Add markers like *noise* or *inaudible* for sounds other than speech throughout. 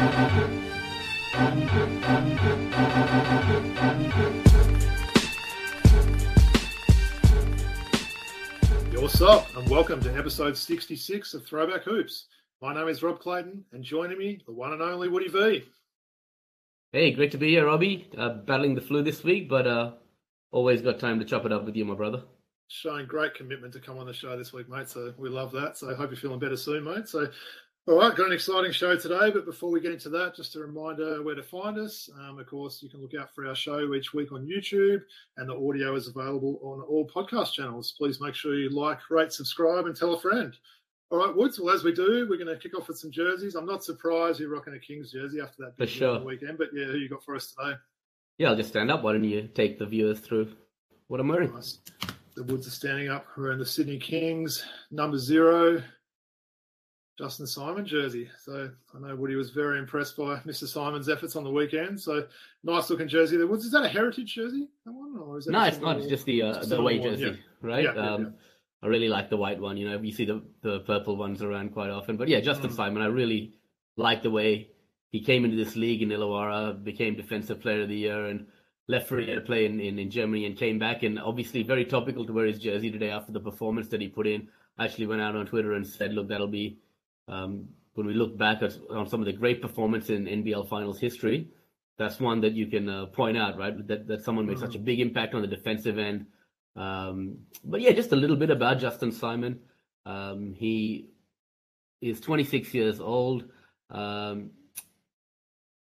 What's up, and welcome to episode 66 of Throwback Hoops. My name is Rob Clayton, and joining me, the one and only Woody V. Hey, great to be here, Robbie. Uh, battling the flu this week, but uh, always got time to chop it up with you, my brother. Showing great commitment to come on the show this week, mate. So we love that. So I hope you're feeling better soon, mate. So all right, got an exciting show today, but before we get into that, just a reminder where to find us. Um, of course, you can look out for our show each week on YouTube, and the audio is available on all podcast channels. Please make sure you like, rate, subscribe, and tell a friend. All right, Woods. Well, as we do, we're going to kick off with some jerseys. I'm not surprised you're rocking a Kings jersey after that big sure. weekend, but yeah, who you got for us today? Yeah, I'll just stand up. Why don't you take the viewers through what I'm wearing? Nice. The Woods are standing up. We're in the Sydney Kings, number zero. Justin Simon jersey. So I know Woody was very impressed by *laughs* Mr. Simon's efforts on the weekend. So nice looking jersey there. Was is that a heritage jersey? That one, or is that no, it's not. It's just the uh, the away jersey, yeah. right? Yeah, um, yeah, I really like the white one. You know, you see the the purple ones around quite often. But yeah, Justin mm. Simon, I really like the way he came into this league in Illawarra, became Defensive Player of the Year, and left for a year to play in, in, in Germany and came back. And obviously, very topical to wear his jersey today after the performance that he put in. I actually went out on Twitter and said, look, that'll be um, when we look back at on some of the great performance in NBL Finals history, that's one that you can uh, point out, right? That that someone made mm-hmm. such a big impact on the defensive end. Um, but yeah, just a little bit about Justin Simon. Um, he is 26 years old. Um,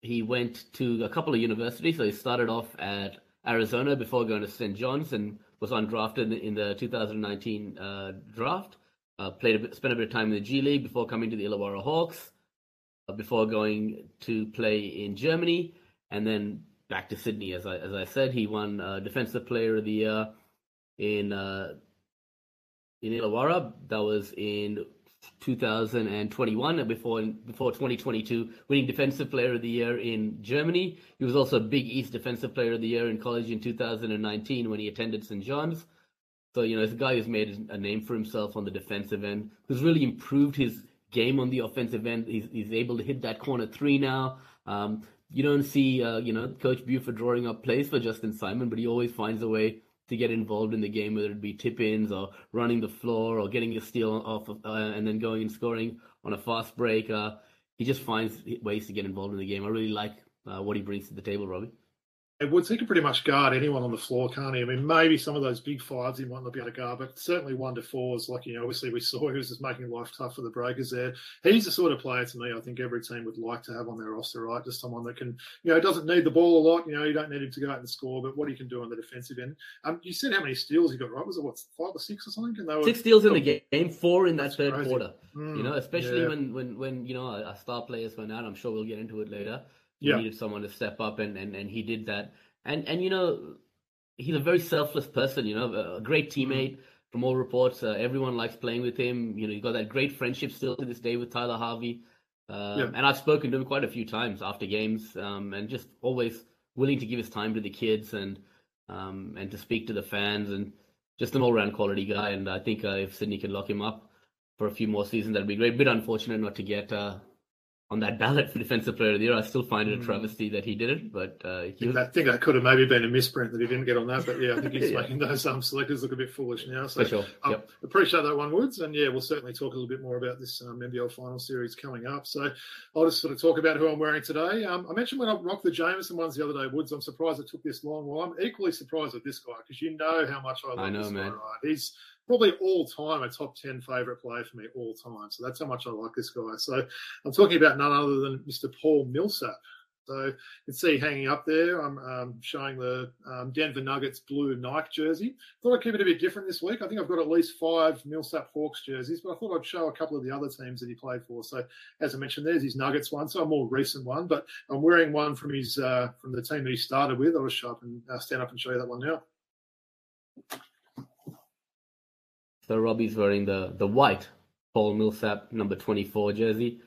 he went to a couple of universities. So he started off at Arizona before going to St. John's and was undrafted in the, in the 2019 uh, draft. Uh, played a bit, spent a bit of time in the G League before coming to the Illawarra Hawks, uh, before going to play in Germany, and then back to Sydney. As I as I said, he won uh, Defensive Player of the Year in uh, in Illawarra. That was in 2021 and before before 2022 winning defensive player of the year in Germany he was also big east defensive player of the year in college in 2019 when he attended St John's so, you know, it's a guy who's made a name for himself on the defensive end, who's really improved his game on the offensive end. He's, he's able to hit that corner three now. Um, you don't see, uh, you know, Coach Buford drawing up plays for Justin Simon, but he always finds a way to get involved in the game, whether it be tip-ins or running the floor or getting a steal off of, uh, and then going and scoring on a fast break. Uh, he just finds ways to get involved in the game. I really like uh, what he brings to the table, Robbie. Woods, he can pretty much guard anyone on the floor, can't he? I mean, maybe some of those big fives he might not be able to guard, but certainly one to fours, like, you know, obviously we *laughs* saw he was just making life tough for the breakers there. He's the sort of player to me I think every team would like to have on their roster, right? Just someone that can, you know, doesn't need the ball a lot. You know, you don't need him to go out and score, but what he can do on the defensive end. Um, you said how many steals he got, right? Was it what, five or six or something? And they were, Six steals in the game, four in that third crazy. quarter. Mm, you know, especially yeah. when, when, when, you know, our star players went out. I'm sure we'll get into it later. You yeah. needed someone to step up, and, and, and he did that and and you know he's a very selfless person. You know, a great mm-hmm. teammate. From all reports, uh, everyone likes playing with him. You know, you got that great friendship still to this day with Tyler Harvey. Uh, yeah. And I've spoken to him quite a few times after games, um, and just always willing to give his time to the kids and um, and to speak to the fans, and just an all-round quality guy. And I think uh, if Sydney can lock him up for a few more seasons, that'd be great. Bit unfortunate not to get uh, on that ballot for Defensive Player of the Year. I still find it a hmm. travesty that he didn't, but uh, he was... I think that could have maybe been a misprint that he didn't get on that. But yeah, I think he's *laughs* yeah. making those um, selectors look a bit foolish now. So sure. um, yep. appreciate that one, Woods. And yeah, we'll certainly talk a little bit more about this um, NBL final series coming up. So I'll just sort of talk about who I'm wearing today. Um, I mentioned when I rocked the Jameson ones the other day, Woods. I'm surprised it took this long. Well, I'm equally surprised with this guy because you know how much I love I know, this man. guy. Right? He's probably all time a top 10 favourite player for me all time. So that's how much I like this guy. So I'm talking about none other than Mr. Paul Millsap. So you can see hanging up there, I'm um, showing the um, Denver Nuggets blue Nike jersey. Thought I'd keep it a bit different this week. I think I've got at least five Millsap Hawks jerseys, but I thought I'd show a couple of the other teams that he played for. So as I mentioned, there's his Nuggets one, so a more recent one. But I'm wearing one from his uh, from the team that he started with. I'll just show up and uh, stand up and show you that one now. So Robbie's wearing the the white Paul Millsap number 24 jersey.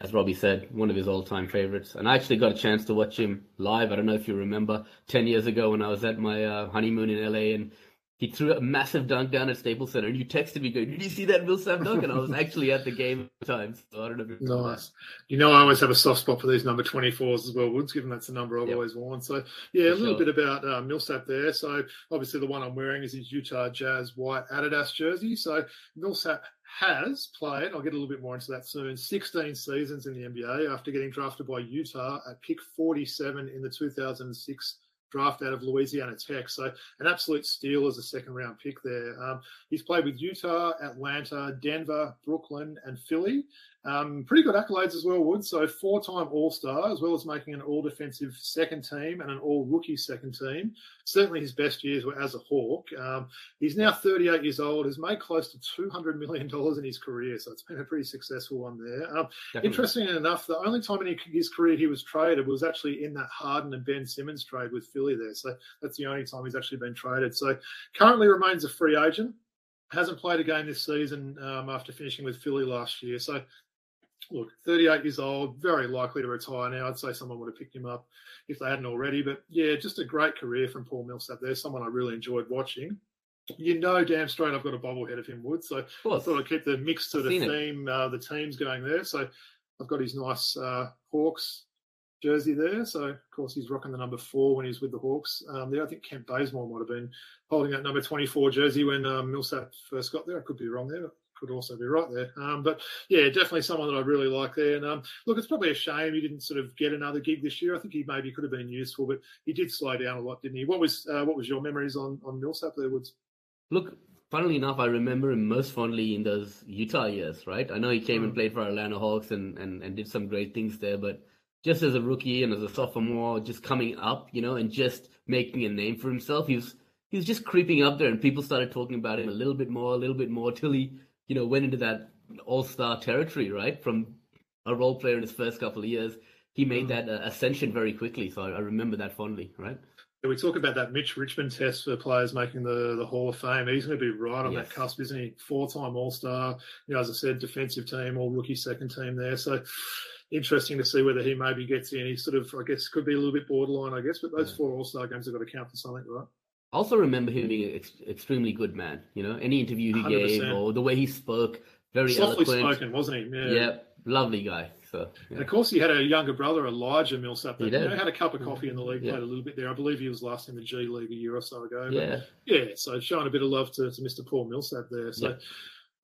As Robbie said, one of his all-time favorites. And I actually got a chance to watch him live. I don't know if you remember 10 years ago when I was at my uh, honeymoon in LA and he threw a massive dunk down at Staples Center, and you texted me going, "Did you see that Millsap dunk?" And I was actually at the game at the time, so I don't know. If nice. You know, I always have a soft spot for these number twenty fours as well, Woods, given that's the number I've yep. always worn. So yeah, a little sure. bit about uh, Millsap there. So obviously, the one I'm wearing is his Utah Jazz white Adidas jersey. So Millsap has played, I'll get a little bit more into that soon, 16 seasons in the NBA after getting drafted by Utah at pick 47 in the 2006 draft out of Louisiana Tech. So an absolute steal as a second round pick there. Um, he's played with Utah, Atlanta, Denver, Brooklyn, and Philly. Um, pretty good accolades as well, Wood. So four time All Star, as well as making an All Defensive second team and an All Rookie second team. Certainly his best years were as a Hawk. Um, he's now 38 years old, has made close to $200 million in his career. So it's been a pretty successful one there. Um, interestingly enough, the only time in his career he was traded was actually in that Harden and Ben Simmons trade with Philly there. So that's the only time he's actually been traded. So currently remains a free agent hasn't played a game this season um, after finishing with Philly last year. So look, 38 years old, very likely to retire now. I'd say someone would have picked him up if they hadn't already. But yeah, just a great career from Paul Millsap there. Someone I really enjoyed watching. You know, damn straight, I've got a bobblehead of him, Wood. So I thought I'd keep the mix to I've the theme, uh, the teams going there. So I've got his nice uh, Hawks jersey there. So of course he's rocking the number four when he's with the Hawks. Um, there, I think Kent Bazemore might have been holding that number 24 jersey when um, Millsap first got there. I could be wrong there, could also be right there. Um, but yeah, definitely someone that I really like there. And um, look, it's probably a shame he didn't sort of get another gig this year. I think he maybe could have been useful, but he did slow down a lot, didn't he? What was uh, what was your memories on on Millsap there, Woods? Look, funnily enough, I remember him most fondly in those Utah years. Right, I know he came mm. and played for Atlanta Hawks and, and and did some great things there, but just as a rookie and as a sophomore, just coming up, you know, and just making a name for himself, he was he was just creeping up there, and people started talking about him a little bit more, a little bit more, till he you know, went into that all star territory, right? From a role player in his first couple of years, he made mm. that uh, ascension very quickly. So I, I, remember that fondly, right? We talk about that Mitch Richmond test for players making the, the Hall of Fame. He's going to be right on yes. that cusp, isn't he? Four time All Star, you know, as I said, defensive team, all rookie second team there. So interesting to see whether he maybe gets in. He sort of, I guess, could be a little bit borderline, I guess, but those yeah. four All Star games have got to count for something, right? Also remember him being an ex- extremely good man. You know, any interview he 100%. gave or the way he spoke, very softly eloquent. spoken, wasn't he? Yeah. yeah, lovely guy. So, yeah. and of course, he had a younger brother, Elijah Millsap. That, he did. You know, had a cup of coffee in the league, yeah. played a little bit there. I believe he was last in the G League a year or so ago. Yeah, yeah. So showing a bit of love to, to Mr. Paul Millsap there. So.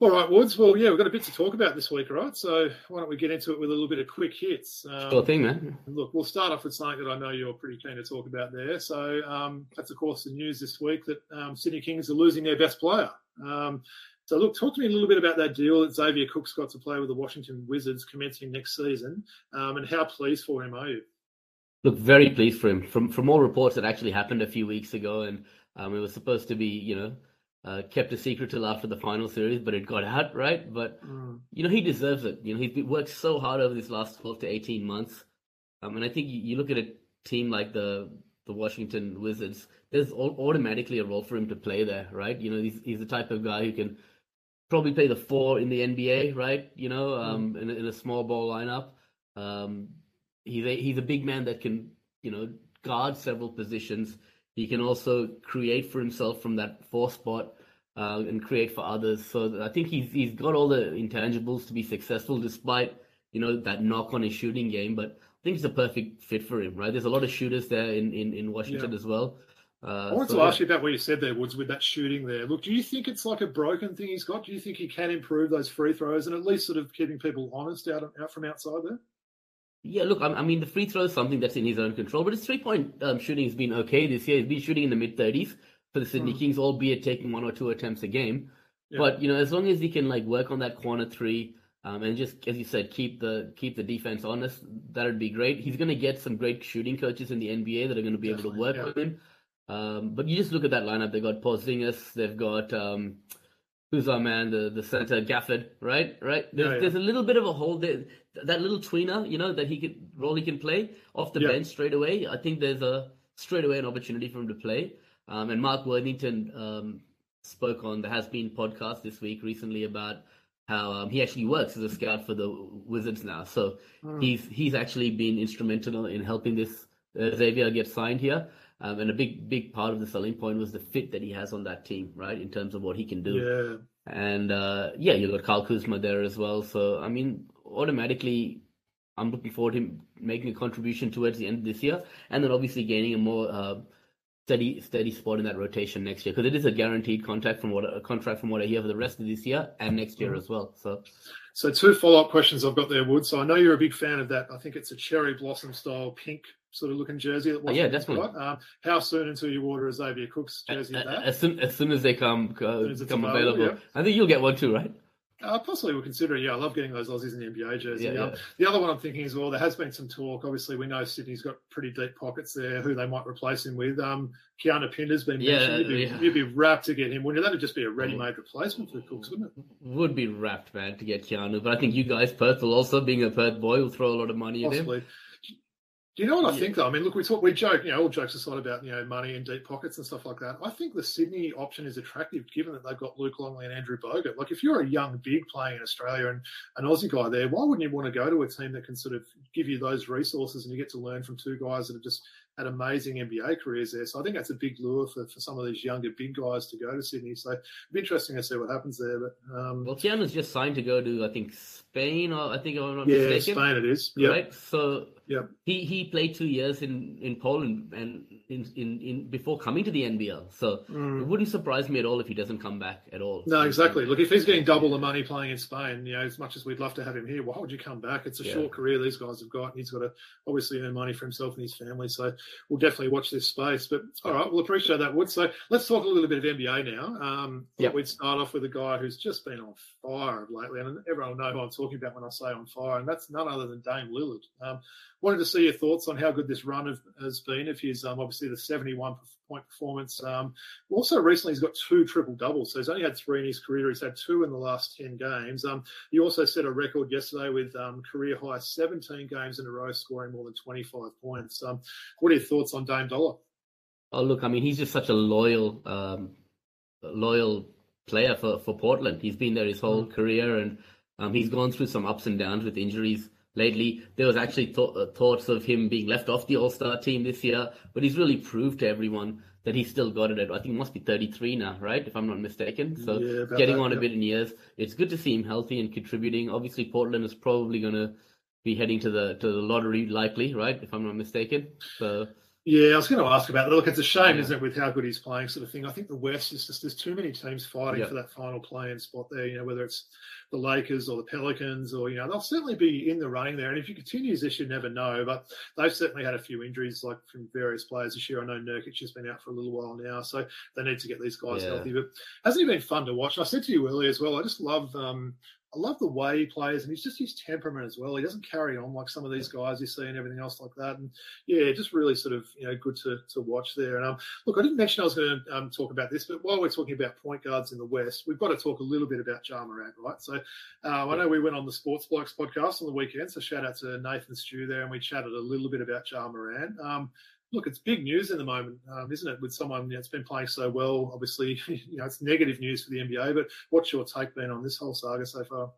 All right, Woods. Well, yeah, we've got a bit to talk about this week, right? So why don't we get into it with a little bit of quick hits? Um, sure thing, man. Look, we'll start off with something that I know you're pretty keen to talk about there. So um, that's, of course, the news this week that um, Sydney Kings are losing their best player. Um, so, look, talk to me a little bit about that deal that Xavier Cooks got to play with the Washington Wizards commencing next season, um, and how pleased for him are you? Look, very pleased for him. From from all reports, that actually happened a few weeks ago, and um, it was supposed to be, you know, uh, kept a secret till after the final series, but it got out, right? But mm. you know, he deserves it. You know, he's worked so hard over these last twelve to eighteen months, um, and I think you, you, look at a team like the the Washington Wizards. There's automatically a role for him to play there, right? You know, he's he's the type of guy who can probably play the four in the NBA, right? You know, um, mm. in, a, in a small ball lineup. Um, he's a, he's a big man that can, you know, guard several positions he can also create for himself from that four spot uh, and create for others. So I think he's he's got all the intangibles to be successful, despite you know that knock on his shooting game. But I think it's a perfect fit for him, right? There's a lot of shooters there in in, in Washington yeah. as well. Uh, I wanted so, to ask you about what you said there, Woods, with that shooting there. Look, do you think it's like a broken thing he's got? Do you think he can improve those free throws and at least sort of keeping people honest out out from outside there? Yeah, look, I, mean, the free throw is something that's in his own control, but his three point um, shooting has been okay this year. He's been shooting in the mid 30s for the Sydney mm. Kings, albeit taking one or two attempts a game. Yeah. But you know, as long as he can like work on that corner three um, and just as you said, keep the keep the defense honest, that would be great. He's going to get some great shooting coaches in the NBA that are going to be Definitely, able to work yeah. with him. Um, but you just look at that lineup. They've got Porzingis, they've got um, who's our man, the the center Gafford, right? Right. There's, yeah, yeah. there's a little bit of a hole there. That little tweener, you know, that he could role he can play off the yeah. bench straight away. I think there's a straight away an opportunity for him to play. Um, and Mark Worthington um, spoke on the Has Been podcast this week recently about how um, he actually works as a scout for the Wizards now. So mm. he's he's actually been instrumental in helping this uh, Xavier get signed here. Um, and a big, big part of the selling point was the fit that he has on that team, right? In terms of what he can do. Yeah. And uh, yeah, you got Kyle Kuzma there as well. So I mean, automatically, I'm looking forward to him making a contribution towards the end of this year, and then obviously gaining a more uh, steady steady spot in that rotation next year because it is a guaranteed contract from what a contract from what I hear for the rest of this year and next year mm-hmm. as well. So, so two follow up questions I've got there, Wood. So I know you're a big fan of that. I think it's a cherry blossom style pink sort of looking jersey that oh, yeah, definitely. Um, how soon until you order a Xavier Cooks jersey? As, soon as soon as they come uh, as come available, yeah. I think you'll get one too, right? Uh, possibly we'll consider it. Yeah, I love getting those Aussies in the NBA jersey. Yeah, um, yeah. The other one I'm thinking as well, there has been some talk. Obviously, we know Sydney's got pretty deep pockets there, who they might replace him with. Um, Keanu Pinder's been mentioned. Yeah, you'd, be, yeah. you'd be rapt to get him. Wouldn't you? That'd just be a ready-made replacement for the Cooks, wouldn't it? Would be rapt, man, to get Keanu. But I think you guys, Perth, will also, being a Perth boy, will throw a lot of money Possibly. at him. Do you know what I think though? I mean, look, we talk, we joke, you know, all jokes aside about you know money and deep pockets and stuff like that. I think the Sydney option is attractive, given that they've got Luke Longley and Andrew Bogut. Like, if you're a young big playing in Australia and an Aussie guy there, why wouldn't you want to go to a team that can sort of give you those resources and you get to learn from two guys that have just had amazing NBA careers there. So I think that's a big lure for, for some of these younger big guys to go to Sydney. So it'd be interesting to see what happens there. But um, well, Keanu's just signed to go to I think Spain I think I'm not yeah, mistaken. Spain it is. Yep. Right. So yeah, he he played two years in in Poland and in in, in before coming to the NBL. So mm. it wouldn't surprise me at all if he doesn't come back at all. No, exactly. Look, if he's getting double the money playing in Spain, you know, as much as we'd love to have him here, why would you come back? It's a yeah. short career these guys have got. And he's got to obviously earn money for himself and his family. So we'll definitely watch this space. But all right, we'll appreciate that, Wood. So let's talk a little bit of NBA now. Um, yep. We'd start off with a guy who's just been on fire lately, and everyone will know who I'm talking about when I say on fire, and that's none other than Dame Lillard. Um, wanted to see your thoughts on how good this run have, has been. If he's um, obviously the 71 point performance. Um, also, recently he's got two triple doubles, so he's only had three in his career. He's had two in the last 10 games. Um, he also set a record yesterday with um, career high 17 games in a row, scoring more than 25 points. Um, what are your thoughts on Dame Dollar? Oh, look, I mean, he's just such a loyal, um, loyal player for, for Portland. He's been there his whole mm. career, and um, he's gone through some ups and downs with injuries lately. There was actually th- uh, thoughts of him being left off the All Star team this year, but he's really proved to everyone that he's still got it at. I think he must be 33 now, right? If I'm not mistaken. So yeah, getting that, on yeah. a bit in years. It's good to see him healthy and contributing. Obviously, Portland is probably going to be heading to the to the lottery, likely, right? If I'm not mistaken. So yeah, I was going to ask about that. Look, it's a shame, yeah. isn't it, with how good he's playing, sort of thing. I think the West is just there's too many teams fighting yeah. for that final play-in spot there. You know, whether it's the Lakers or the Pelicans, or you know, they'll certainly be in the running there. And if he continues this, you never know. But they've certainly had a few injuries, like from various players this year. I know Nurkic has been out for a little while now, so they need to get these guys yeah. healthy. But hasn't he been fun to watch? I said to you earlier as well. I just love. Um, I love the way he plays, and he's just his temperament as well. He doesn't carry on like some of these guys you see and everything else like that. And yeah, just really sort of you know good to, to watch there. And um, look, I didn't mention I was going to um, talk about this, but while we're talking about point guards in the West, we've got to talk a little bit about Ja Morant, right? So um, I know we went on the Sports Blokes podcast on the weekend, so shout out to Nathan Stew there, and we chatted a little bit about Ja Morant. Um, look, it's big news in the moment, um, isn't it? With someone that's been playing so well, obviously, *laughs* you know, it's negative news for the NBA. But what's your take been on this whole saga so far?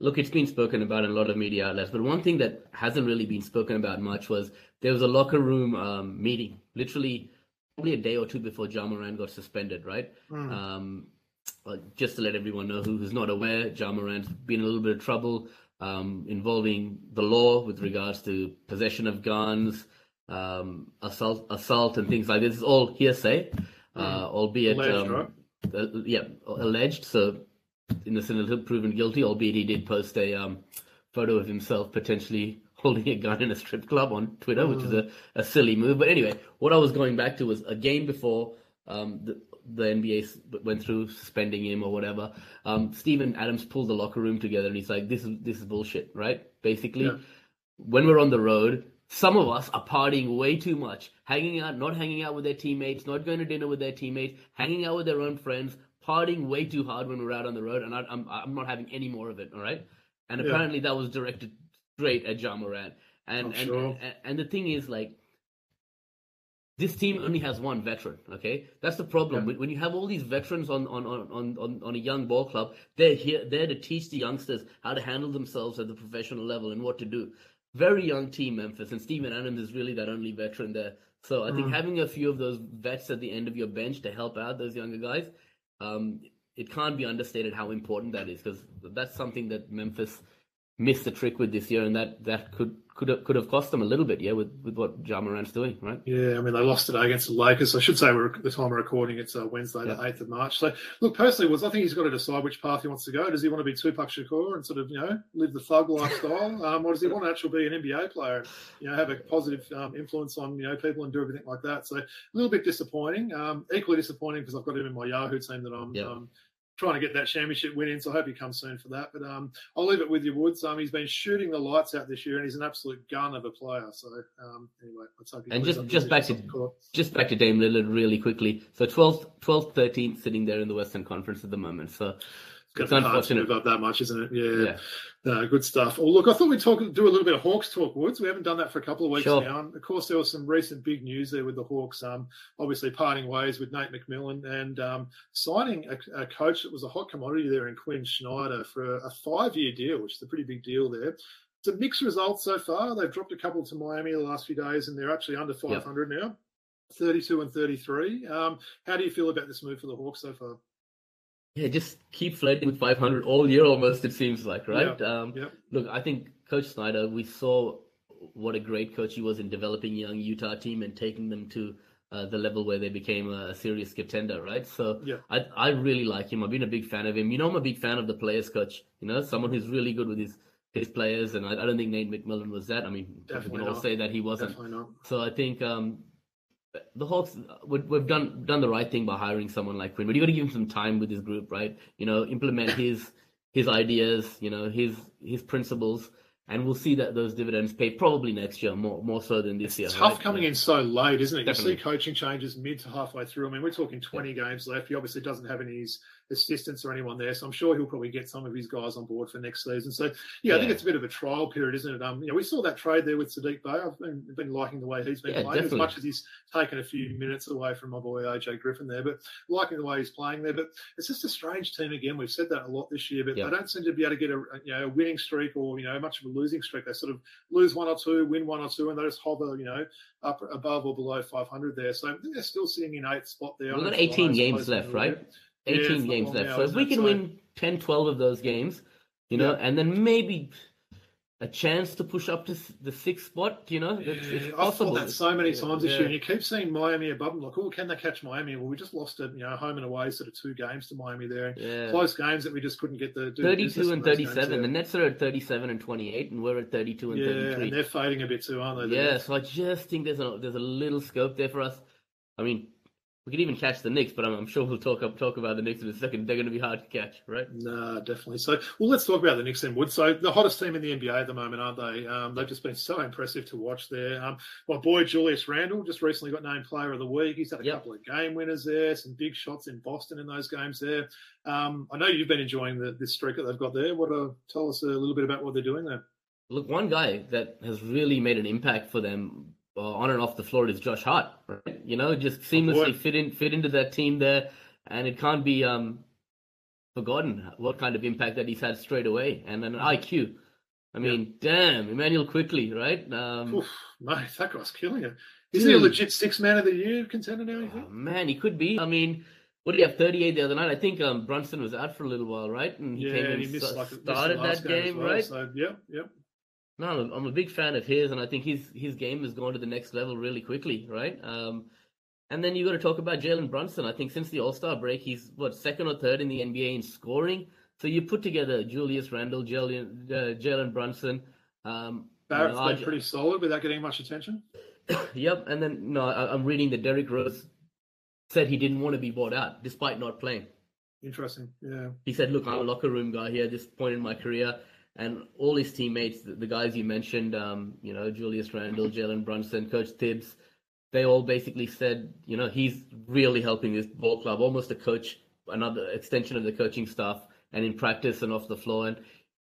Look, it's been spoken about in a lot of media outlets, but one thing that hasn't really been spoken about much was there was a locker room um, meeting, literally probably a day or two before Ja Morant got suspended, right? Mm. Um, just to let everyone know who's not aware, Ja Morant's been in a little bit of trouble um, involving the law with regards to possession of guns, um, assault, assault, and things like this. It's all hearsay, mm. uh, albeit alleged, um, right? yeah, alleged. So innocent until proven guilty, albeit he did post a um, photo of himself potentially *laughs* holding a gun in a strip club on Twitter, which is a, a silly move. But anyway, what I was going back to was a game before um, the, the NBA went through suspending him or whatever. Um, Steven Adams pulled the locker room together and he's like, "This is this is bullshit, right?" Basically, yeah. when we're on the road, some of us are partying way too much, hanging out, not hanging out with their teammates, not going to dinner with their teammates, hanging out with their own friends, partying way too hard when we're out on the road, and I, am I'm, I'm not having any more of it. All right, and apparently yeah. that was directed straight at Ja Morant. And and, sure. and and the thing is like. This team only has one veteran, okay? That's the problem. Yeah. When you have all these veterans on, on, on, on, on a young ball club, they're here there to teach the youngsters how to handle themselves at the professional level and what to do. Very young team, Memphis, and Steven Adams is really that only veteran there So I think mm. having a few of those vets at the end of your bench to help out those younger guys, um, it can't be understated how important that is because that's something that Memphis missed the trick with this year, and that that could could have, could have cost them a little bit, yeah, with, with what Ja Morant's doing, right? Yeah, I mean they lost today against the Lakers. I should say we're the time we're recording. It's uh, Wednesday, yeah. the eighth of March. So look, personally, was I think he's got to decide which path he wants to go. Does he want to be Tupac Shakur and sort of you know live the thug lifestyle, *laughs* um, or does he want to actually be an NBA player and you know have a positive um, influence on you know people and do everything like that? So a little bit disappointing. Um, equally disappointing because I've got him in my Yahoo team that I'm. Yeah. Trying to get that championship win in. So I hope he comes soon for that. But um, I'll leave it with you, Woods. Um, he's been shooting the lights out this year, and he's an absolute gun of a player. So um, anyway, let's hope. He and just just back to just back to Dame Lillard really quickly. So 12th, 12th, 13th, sitting there in the Western Conference at the moment. So it's unfortunate. Move up that much, isn't it? Yeah. yeah. Uh, good stuff. Well, look, I thought we'd talk, do a little bit of Hawks talk, Woods. We haven't done that for a couple of weeks sure. now. And of course, there was some recent big news there with the Hawks. Um, obviously, parting ways with Nate McMillan and um, signing a, a, coach that was a hot commodity there in Quin Snyder for a, a five-year deal, which is a pretty big deal there. It's a mixed result so far. They've dropped a couple to Miami the last few days, and they're actually under 500 yep. now, 32 and 33. Um, how do you feel about this move for the Hawks so far? Yeah, just keep flirting with 500 all year almost. It seems like, right? Yeah. Um, yeah. Look, I think Coach Snyder. We saw what a great coach he was in developing young Utah team and taking them to uh, the level where they became a, serious contender, right? So yeah. I I really like him. I've been a big fan of him. You know, I'm a big fan of the players coach. You know, someone who's really good with his his players, and I, I don't think Nate McMillan was that. I mean, Definitely we can all not. say that he wasn't. So I think um, the Hawks we've done done the right thing by hiring someone like Quin, but you got to give him some time with his group, right? You know, implement his his ideas, you know, his his principles, and we'll see that those dividends pay probably next year more more so than this it's year. Tough right? coming yeah. in so late, isn't it? Definitely. You see coaching changes mid to halfway through. I mean, we're talking twenty yeah. games left. He obviously doesn't have any assistants or anyone there. So I'm sure he'll probably get some of his guys on board for next season. So yeah, yeah. I think it's a bit of a trial period, isn't it? Um, you know, we saw that trade there with Saddiq Bey. I've been, been liking the way he's been yeah, playing definitely. as much as he's taken a few minutes away from my boy AJ Griffin there, but liking the way he's playing there. But it's just a strange team again. We've said that a lot this year, but yeah. they don't seem to be able to get a you know a winning streak or you know much of a losing streak. They sort of lose one or two, win one or two, and they just hover you know up above or below 500 there. So I think they're still sitting in eighth spot there. We've got 18 games left, right? 18 yeah, games left. So if we can win 10, 12 of those games, you know, yeah. and then maybe a chance to push up to the sixth spot, you know, it's, yeah, it's possible. I've thought that so many times this year, and you keep seeing Miami above them. Like, oh, can they catch Miami? Well, we just lost it, you know, home and away, sort of two games to Miami there. Yeah. Close games that we just couldn't get the 32 and 37. The Nets are at 37 and 28, and we're at 32 and yeah, 33. and they're fading a bit too, aren't they? Yeah, so I just think there's a there's a little scope there for us. I mean, we could even catch the Knicks, but I'm, I'm, sure we'll talk up talk about the Knicks in a second. They're going to be hard to catch, right? Nah, definitely. So, well, let's talk about the Knicks then, Wood. So, the hottest team in the NBA at the moment, aren't they? Um, they've just been so impressive to watch there. Um, my boy Julius Randle just recently got named Player of the Week. He's had a yep. couple of game winners there, some big shots in Boston in those games there. Um, I know you've been enjoying the, this streak that they've got there. What uh, tell us a little bit about what they're doing there? Look, one guy that has really made an impact for them uh, on and off the floor is Josh Hart. Right? You know, just seamlessly fit in fit into that team there, and it can't be um, forgotten what kind of impact that he's had straight away, and an IQ. I mean, yeah. damn, Immanuel Quickley, right? Um, Oof, mate, that guy's killing it. Is he a legit six man of the year contender now? You think? Oh, man, he could be. I mean, what did he have? Thirty eight the other night. I think um, Brunson was out for a little while, right? And he yeah, came and he missed, like, started missed that game, game well, right? So, yep, yep. No, I'm a big fan of his, and I think his his game has gone to the next level really quickly, right? Um, and then you got to talk about Jalen Brunson. I think since the All Star break, he's what second or third in the NBA in scoring. So you put together Julius Randle, Jalen, uh, Jalen Brunson. Um, Barrett's you know, been pretty solid without getting much attention. *coughs* yep, and then no, I, am reading that Derrick Rose said he didn't want to be bought out despite not playing. Interesting. Yeah. He said, "Look, I'm a locker room guy here. at This point in my career, and all his teammates, the, the guys you mentioned, um, you know, Julius Randle, Jalen Brunson, Coach Thibs, they all basically said, you know, he's really helping this ball club, almost a coach, another extension of the coaching staff, and in practice and off the floor. And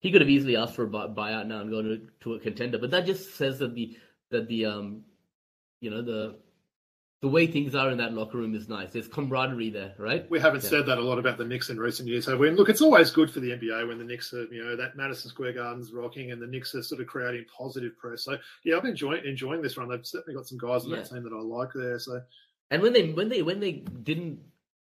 he could have easily asked for a buyout now and gone to, to a contender, but that just says that the that the um, you know, the the way things are in that locker room is nice. There's camaraderie there, right? We haven't yeah. said that a lot about the Knicks in recent years, have we? And look, it's always good for the NBA when the Knicks are, you know, that Madison Square Garden's rocking and the Knicks are sort of creating positive press. So yeah, I've been enjoying enjoying this run. They've certainly got some guys on yeah. that team that I like there. So and when they when they when they didn't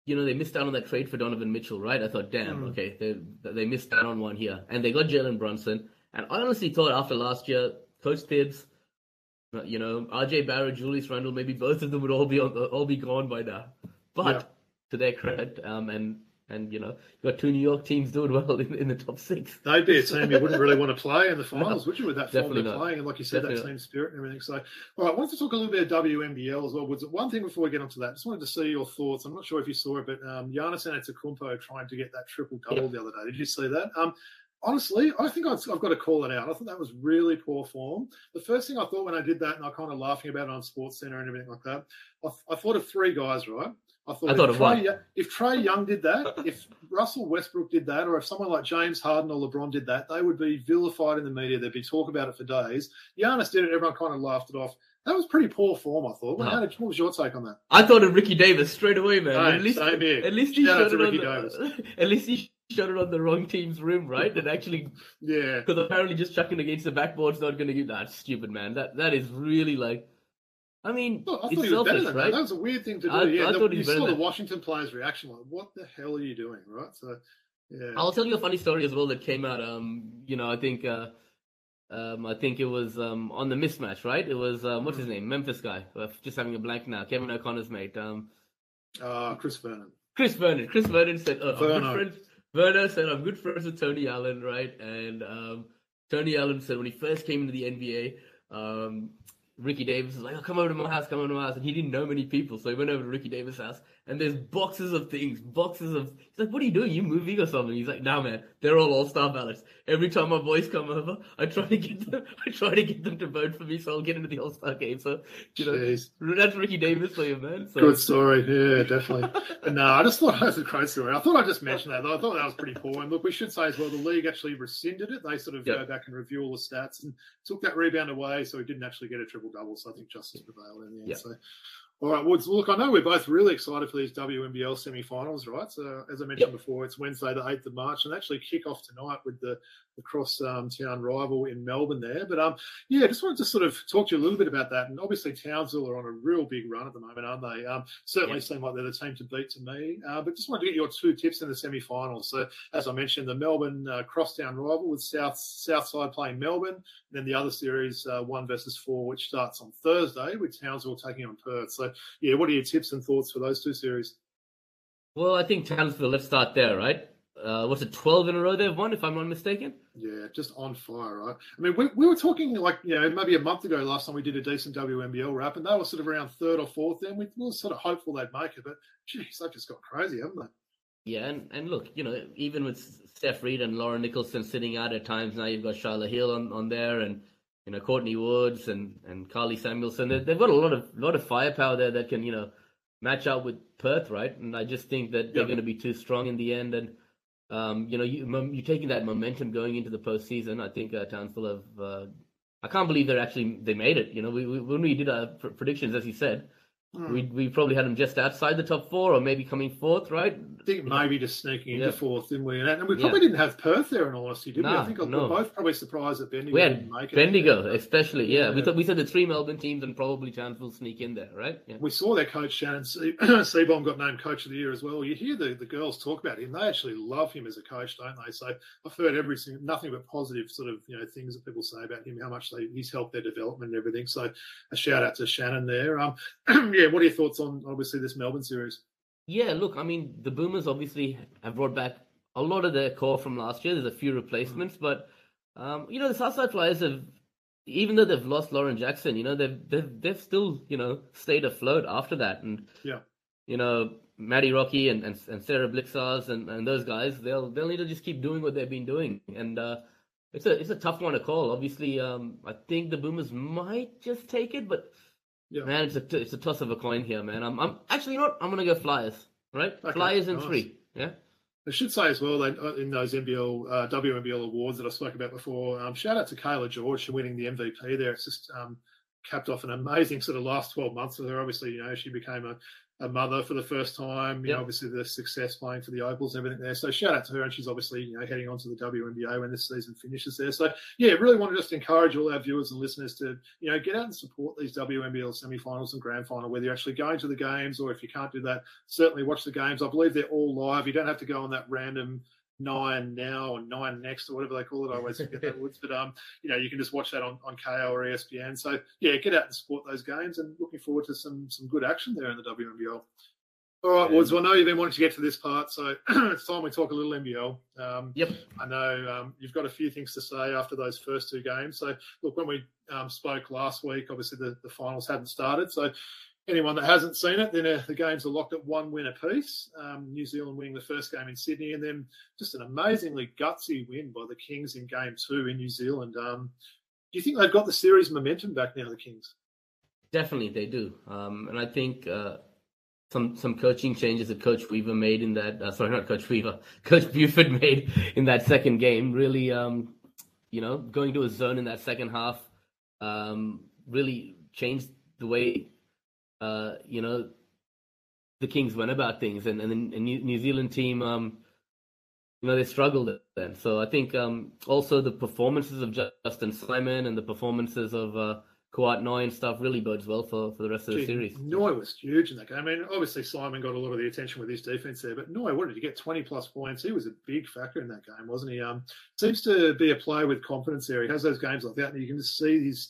you know, they missed out on that trade for Donovan Mitchell, right? I thought, damn, mm. okay, they they missed out on one here, and they got Jalen Brunson. And I honestly thought after last year, Coach uh, you know, RJ Barrett, Julius Randle, maybe both of them would all be on, all be gone by now. But yeah. to their credit, um, and and you know, you got two New York teams doing well in, in the top six. They'd be a team you wouldn't really want to play in the *laughs* finals, no, would you? With that form they're playing, and like you said, definitely that team spirit and everything. So, all right, I wanted to talk a little bit of WNBL as well. Was one thing before we get onto that? Just wanted to see your thoughts. I'm not sure if you saw it, but um, Giannis Antetokounmpo trying to get that triple double the other day. Did you see that? Um, honestly, I think I've, I've, got to call it out. I thought that was really poor form. The first thing I thought when I did that, and I kind of laughing about it on Sports Center and everything like that, I, I thought of three guys, right? I thought, I thought if, Trae, if Trae Young did that, if Russell Westbrook did that, or if someone like James Harden or LeBron did that, they would be vilified in the media. There'd be talk about it for days. Giannis did it, everyone kind of laughed it off. That was pretty poor form, I thought. Well, what was your take on that? I thought of Ricky Davis straight away, man. Same, at least, same here. At least he showed it on the, *laughs* At least he shot it on the wrong team's rim, right? And actually, yeah, because apparently just chucking against the backboard's not going to give that. Stupid man. That that is really like I mean, I thought he was selfish, better than right? that. That was a weird thing to do. I, yeah, I the, you saw the Washington players' reaction, like, "What the hell are you doing?" Right? So, yeah. I'll tell you a funny story as well that came out. Um, you know, I think, uh, um, I think it was um on the mismatch, right? It was um, what's his name, Memphis guy. Uh, just having a blank now. Kevin O'Connor's mate. Um, uh, Chris Vernon. Chris Vernon. Chris Vernon said, oh, "I'm good friends." Vernon said, "I'm good friends with Tony Allen, right?" And um, Tony Allen said when he first came into the NBA, um, Ricky Davis was like, oh, come over to my house, come over to my house. And he didn't know many people. So he went over to Ricky Davis' house and there's boxes of things, boxes of. He's like, "What are you doing? You moving or something?" He's like, "No, man, they're all All Star ballots. Every time my boys come over, I try to get them. *laughs* I try to get them to vote for me, so I'll get into the All Star game." So you know, Jeez. that's Ricky Davis for you, man. So. Good story, yeah, definitely. *laughs* no, uh, I just thought that was a great story. I thought I'd just mentioned that. Though. I thought that was pretty poor. And look, we should say as well, the league actually rescinded it. They sort of yep. go back and review all the stats and took that rebound away, so he didn't actually get a triple double. So I think justice prevailed in the end. Yep. So all right, Woods. Look, I know we're both really excited for these WNBL semi-finals, right? So, as I mentioned yep. before, it's Wednesday, the eighth of March, and actually kick off tonight with the the cross um, town rival in Melbourne there. But um, yeah, just wanted to sort of talk to you a little bit about that. And obviously, Townsville are on a real big run at the moment, aren't they? Um, certainly yep. seem like they're the team to beat to me. Uh, but just wanted to get your two tips in the semi-finals. So, as I mentioned, the Melbourne uh, crosstown rival with South Southside playing Melbourne, and then the other series uh, one versus four, which starts on Thursday with Townsville taking on Perth. So, yeah, what are your tips and thoughts for those two series? Well, I think Townsville. Let's start there, right? uh, what's it, 12 in a row they've won, if I'm not mistaken? Yeah, just on fire, right? I mean, we, we were talking like, you know, maybe a month ago last time we did a decent WNBL wrap, and they were sort of around third or fourth then. We were sort of hopeful they'd make it, but geez, they've just got crazy, haven't they? Yeah, and, and look, you know, even with Steph Reid and Lauren Nicholson sitting out at times, now you've got Charlotte Hill on, on there and, you know, Courtney Woods and, and Karlie Samuelson. They, they've got a lot of lot of firepower there that can, you know, match up with Perth, right? And I just think that they're going to be too strong in the end. And um, you know, you, you're taking that momentum going into the postseason. I think uh, Townsville have. Uh, I can't believe they're actually they made it. You know, we, we when we did our predictions, as you said, Mm. We we probably had them just outside the top four, or maybe coming fourth, right? I think maybe just sneaking into yeah. fourth, didn't we? And, we probably yeah. didn't have Perth there, in all honesty, did we? I think no. we're both probably surprised that Bendigo we had didn't make it. Bendigo, especially, yeah. yeah. We thought we said the three Melbourne teams and probably Chance will sneak in there, right? We saw their coach Shannon *clears throat* Seebohm got named Coach of the Year as well. You hear the, the girls talk about him; they actually love him as a coach, don't they? So I've heard everything, nothing but positive sort of you know things that people say about him, how much they, he's helped their development and everything. So a shout out to Shannon there. Um, *clears throat* yeah, what are your thoughts on obviously this Melbourne series. Yeah, look, I mean, the Boomers obviously have brought back a lot of their core from last year. There's a few replacements, mm-hmm. but um, you know, the Southside Flyers have, even though they've lost Lauren Jackson, you know, they've they've they've still you know stayed afloat after that, and yeah, you know, Maddie Rocci and, and, and Sarah Blicavs and, and those guys, they'll they'll need to just keep doing what they've been doing, and uh, it's a it's a tough one to call. Obviously, um, I think the Boomers might just take it, but yeah. Man, it's a it's a toss of a coin here, man. I'm I'm actually not. I'm gonna go Flyers. Right, okay, Flyers in nice. three. Yeah. I should say as well that uh, in those NBL uh, WNBL awards that I spoke about before, um, shout out to Kayla George for winning the MVP there. It's just um, capped off an amazing sort of last 12 months with her. Obviously, you know, she became a, a mother for the first time. You yep. know, obviously the success playing for the Opals and everything there. So shout out to her, and she's obviously you know heading on to the WNBA when this season finishes there. So yeah, really want to just encourage all our viewers and listeners to you know get out and support these WNBL semi-finals and grand final, whether you're actually going to the games or if you can't do that, certainly watch the games. I believe they're all live. You don't have to go on that random nine now or nine next or whatever they call it. I always forget that words, but um, you know, you can just watch that on, on Kayo or ESPN. So yeah, get out and support those games, and looking forward to some some good action there in the WNBL. All right, Woods. Well, I know you've been wanting to get to this part, so *clears throat* it's time we talk a little NBL. Um, yep. I know um, you've got a few things to say after those first two games. So, look, when we um, spoke last week, obviously the, the finals hadn't started. So, anyone that hasn't seen it, then uh, the games are locked at one win apiece. Um, New Zealand winning the first game in Sydney, and then just an amazingly gutsy win by the Kings in game two in New Zealand. Um, do you think they've got the series momentum back now, the Kings? Definitely, they do. Um, and I think uh, some some coaching changes that Coach Weaver made in that, uh, sorry, not Coach Weaver, *laughs* Coach Buford made in that second game really, um, you know, going to a zone in that second half um, really changed the way uh, you know, the Kings went about things, and and the New Zealand team, um, you know, they struggled then. So I think um, also the performances of Justin Simon and the performances of uh, Kouat Noi and stuff really bodes well for, for the rest of the series. Noi was huge in that game. I mean, obviously Simon got a lot of the attention with his defense there, but Noi wanted to get 20 plus points. He was a big factor in that game, wasn't he? Um, seems to be a player with confidence there. He has those games like that, and you can just see his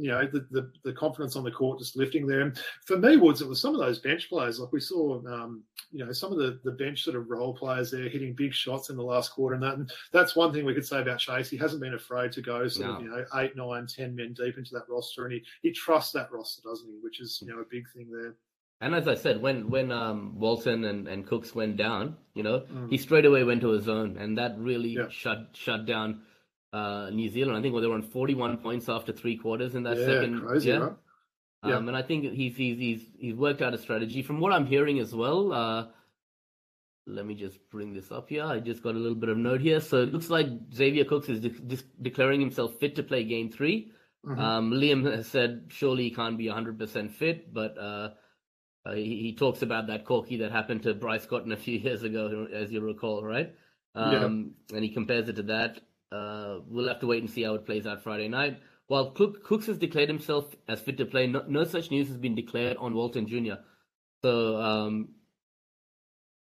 you know the, the, the confidence on the court just lifting there. And for me, Woods, it was some of those bench players. Like we saw, um, you know, some of the the bench sort of role players there hitting big shots in the last quarter, and that and that's one thing we could say about Chase. He hasn't been afraid to go sort no. of you know eight, nine, ten men deep into that roster, and he he trusts that roster, doesn't he? Which is you know a big thing there. And as I said, when when um, Walton and, and Cooks went down, you know, mm. he straight away went to his zone, and that really yeah. shut shut down uh, New Zealand. I think well, they were on 41 points after three quarters in that yeah, second. Crazy, yeah, right? Um, yeah. and I think he's he's he's he's worked out a strategy. From what I'm hearing as well, uh, let me just bring this up here. I just got a little bit of note here. So it looks like Xavier Cooks is de- de- declaring himself fit to play Game 3 mm-hmm. um, Liam has said surely he can't be 100% fit, but uh, uh, he, he, talks about that corky that happened to Bryce Cotton a few *laughs* years ago, as you recall, right? Um, yeah. And he compares it to that. Uh, we'll have to wait and see how it plays out Friday night. While Cook, Cooks has declared himself as fit to play, no, no, such news has been declared on Walton Jr. So um,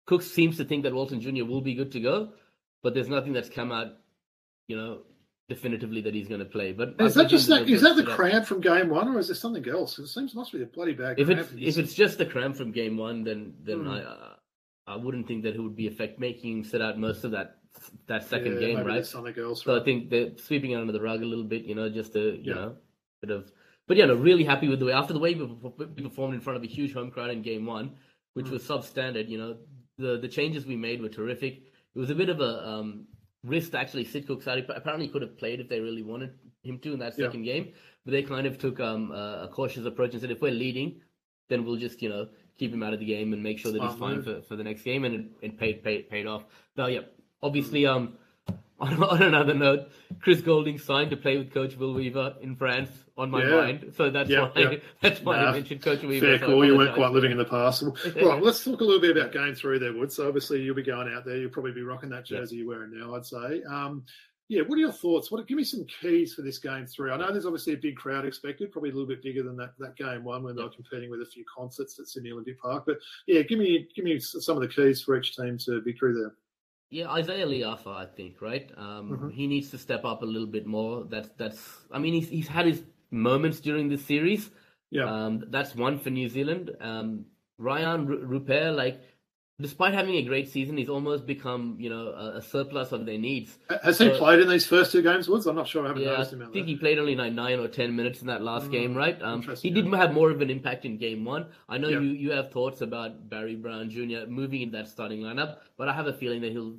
Cooks seems to think that Walton Jr. will be good to go, but there's nothing that's come out, you know, definitively that he's going to play. But is that just that, is that the cramp from game one, or is there something else? It seems must be a bloody bad. If it's if it's just the cramp from game one, then then mm. I uh, I wouldn't think that it would be affect making him sit out most of that that second yeah, game, right? Something else, so I think they're sweeping it under the rug a little bit, you know, just to you yeah. know, bit of. But yeah, no, really happy with the way after the way we performed in front of a huge home crowd in game one, which mm. was substandard. You know, the the changes we made were terrific. It was a bit of a um, risk to actually sit Cooks out. He apparently could have played if they really wanted him to in that second yeah. game, but they kind of took um, a, cautious approach and said if we're leading, then we'll just you know keep him out of the game and make sure that Smart he's fine for, for the next game, and it, it paid, paid paid off. Now, yeah, obviously, um, *laughs* on, on, another note, Chris Goulding signed to play with Coach Will Weaver in France on my yeah. mind, so that's yeah, why yeah. *laughs* that's why nah, I mentioned Coach Weaver. Fair so call. You weren't quite living in the past. *laughs* right, let's talk a little bit about going through there, Wood. So obviously, you'll be going out there. You'll probably be rocking that jersey you're wearing now. I'd say. Um, yeah, what are your thoughts? What give me some keys for this game three? I know there's obviously a big crowd expected, probably a little bit bigger than that, that game one when they were competing with a few concerts at Sydney Olympic Park. But yeah, give me give me some of the keys for each team to victory there. Yeah, Izayah Le'afa, I think, right? Um, mm-hmm. He needs to step up a little bit more. That's that's. I mean, he's he's had his moments during this series. Yeah, um, that's one for New Zealand. Um, Rayan Rupert, like despite having a great season, he's almost become, you know, a, a surplus of their needs. Has he played in these first two games, Woods? I'm not sure. I haven't yeah, noticed him. I think he played only like nine or ten minutes in that last mm, game, right? Um, he did have more of an impact in game one. I know you, you have thoughts about Barry Brown Jr. moving in that starting lineup, but I have a feeling that he'll